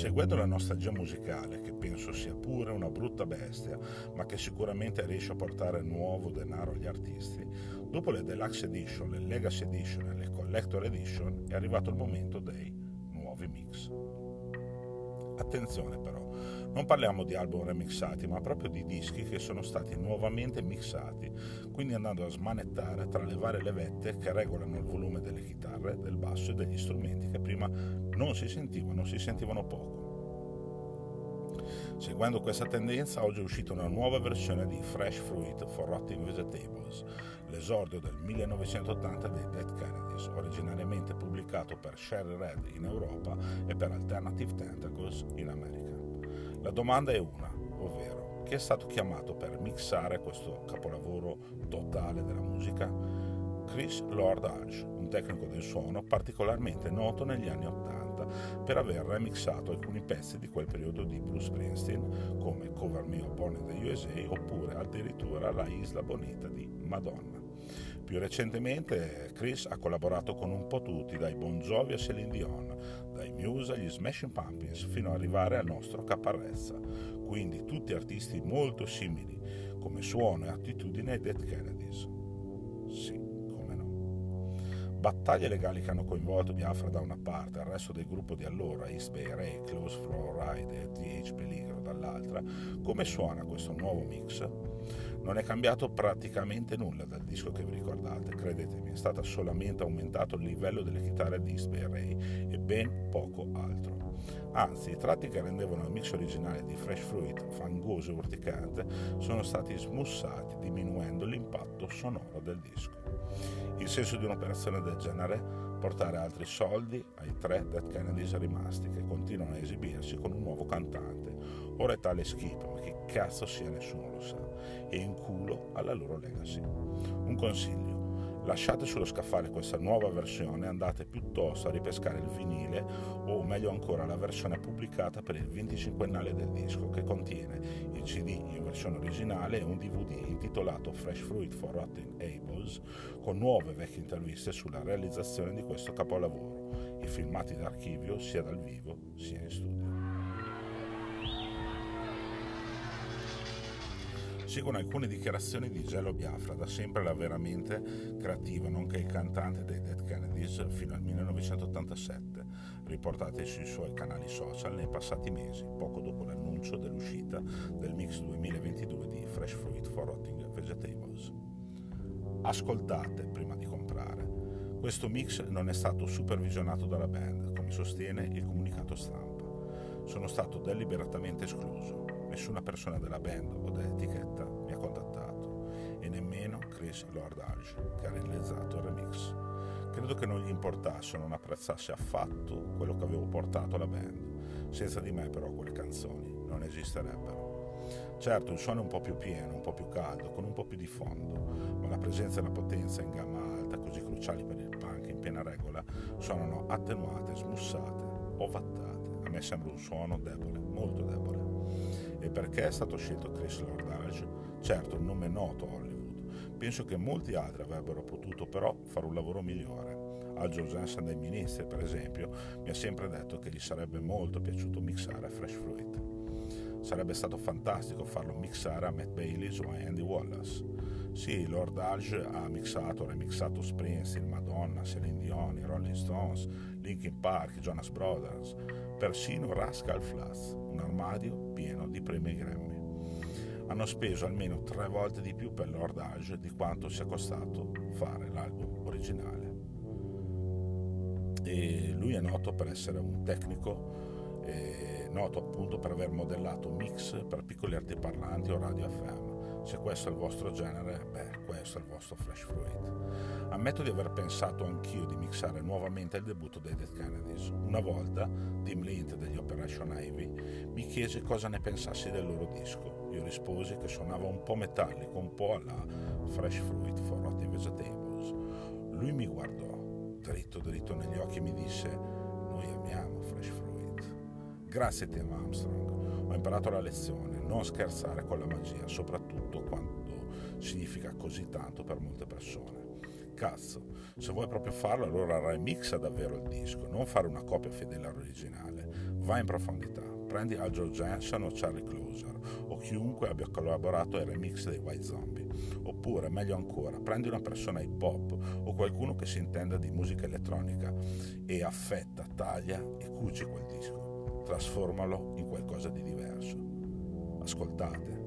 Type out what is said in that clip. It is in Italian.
Seguendo la nostalgia musicale, che penso sia pure una brutta bestia, ma che sicuramente riesce a portare nuovo denaro agli artisti, dopo le Deluxe Edition, le Legacy Edition e le Collector Edition è arrivato il momento dei nuovi mix. Attenzione però, non parliamo di album remixati, ma proprio di dischi che sono stati nuovamente mixati, quindi andando a smanettare tra le varie levette che regolano il volume delle chitarre, del basso e degli strumenti che prima non si sentivano, si sentivano poco. Seguendo questa tendenza, oggi è uscita una nuova versione di Fresh Fruit for Rotting Vegetables, l'esordio del 1980 dei Dead Kennedys, originariamente pubblicato per Sherry Red in Europa e per Alternative Tentacles in America. La domanda è una, ovvero chi è stato chiamato per mixare questo capolavoro totale della musica? Chris Lord Alge, un tecnico del suono particolarmente noto negli anni Ottanta per aver remixato alcuni pezzi di quel periodo di Bruce Springsteen come Cover Me Born in the USA oppure addirittura La Isla Bonita di Madonna. Più recentemente Chris ha collaborato con un po' tutti, dai Bon Jovi a Celine Dion, Muse agli Smashing Pumpkins, fino ad arrivare al nostro Caparezza. Quindi tutti artisti molto simili, come suono e attitudine ai Dead Kennedys. Sì, come no. Battaglie legali che hanno coinvolto Biafra da una parte il resto del gruppo di allora, East Bay Ray, Close Flow Ride e TH Peligro dall'altra, come suona questo nuovo mix? Non è cambiato praticamente nulla dal disco che vi ricordate, credetemi, è stato solamente aumentato il livello delle chitarre di East Bay Ray e ben poco altro. Anzi, i tratti che rendevano il mix originale di Fresh Fruit fangoso e urticante sono stati smussati, diminuendo l'impatto sonoro del disco. Il senso di un'operazione del genere? Portare altri soldi ai tre Dead Kennedys rimasti che continuano a esibirsi con un nuovo cantante. Ora è tale schifo, ma che cazzo sia nessuno lo sa. E in culo alla loro legacy. Un consiglio lasciate sullo scaffale questa nuova versione e andate piuttosto a ripescare il vinile o meglio ancora la versione pubblicata per il 25ennale del disco che contiene il CD in versione originale e un DVD intitolato Fresh Fruit for Rotten Ables con nuove vecchie interviste sulla realizzazione di questo capolavoro, i filmati d'archivio sia dal vivo sia in seguono alcune dichiarazioni di Gelo Biafra, da sempre la veramente creativa, nonché il cantante dei Dead Kennedys fino al 1987, riportate sui suoi canali social nei passati mesi, poco dopo l'annuncio dell'uscita del mix 2022 di Fresh Fruit for Rotting Vegetables. Ascoltate prima di comprare. Questo mix non è stato supervisionato dalla band, come sostiene il comunicato stampa. Sono stato deliberatamente escluso Nessuna persona della band o dell'etichetta mi ha contattato e nemmeno Chris Lord Alge che ha realizzato il remix. Credo che non gli importasse o non apprezzasse affatto quello che avevo portato alla band. Senza di me però quelle canzoni non esisterebbero. Certo, il suono è un po' più pieno, un po' più caldo, con un po' più di fondo, ma la presenza e la potenza in gamma alta, così cruciali per il punk in piena regola, suonano attenuate, smussate, ovattate. A me sembra un suono debole, molto. Perché è stato scelto Chris Lordage? Certo, un nome noto a Hollywood. Penso che molti altri avrebbero potuto però fare un lavoro migliore. Al Hansen dei Ministri, per esempio, mi ha sempre detto che gli sarebbe molto piaciuto mixare Fresh Fruit. Sarebbe stato fantastico farlo mixare a Matt Baylis o a Andy Wallace. Sì, Lord Alge ha mixato, remixato Springsteen, Madonna, Celine Dion, Rolling Stones, Linkin Park, Jonas Brothers, persino Rascal Flats, un armadio pieno di premi Grammy. Hanno speso almeno tre volte di più per Lord Alge di quanto sia costato fare l'album originale. E lui è noto per essere un tecnico, noto appunto per aver modellato mix per piccoli altoparlanti o radio FM se questo è il vostro genere, beh, questo è il vostro Flash Fruit. Ammetto di aver pensato anch'io di mixare nuovamente il debutto dei Dead Kennedys. Una volta, Tim Lint degli Operation Ivy mi chiese cosa ne pensassi del loro disco. Io risposi che suonava un po' metallico, un po' alla Fresh Fruit for Rotting Vegetables. Lui mi guardò, dritto dritto negli occhi e mi disse noi amiamo Fresh Fruit. Grazie Tim Armstrong ho imparato la lezione, non scherzare con la magia, soprattutto quando significa così tanto per molte persone. cazzo. Se vuoi proprio farlo, allora remixa davvero il disco, non fare una copia fedele all'originale. Vai in profondità. Prendi Al George Jensen o Charlie Closer o chiunque abbia collaborato ai remix dei White Zombie. Oppure, meglio ancora, prendi una persona hip hop o qualcuno che si intenda di musica elettronica e affetta, taglia e cuci quel disco. Trasformalo in qualcosa di diverso. Ascoltate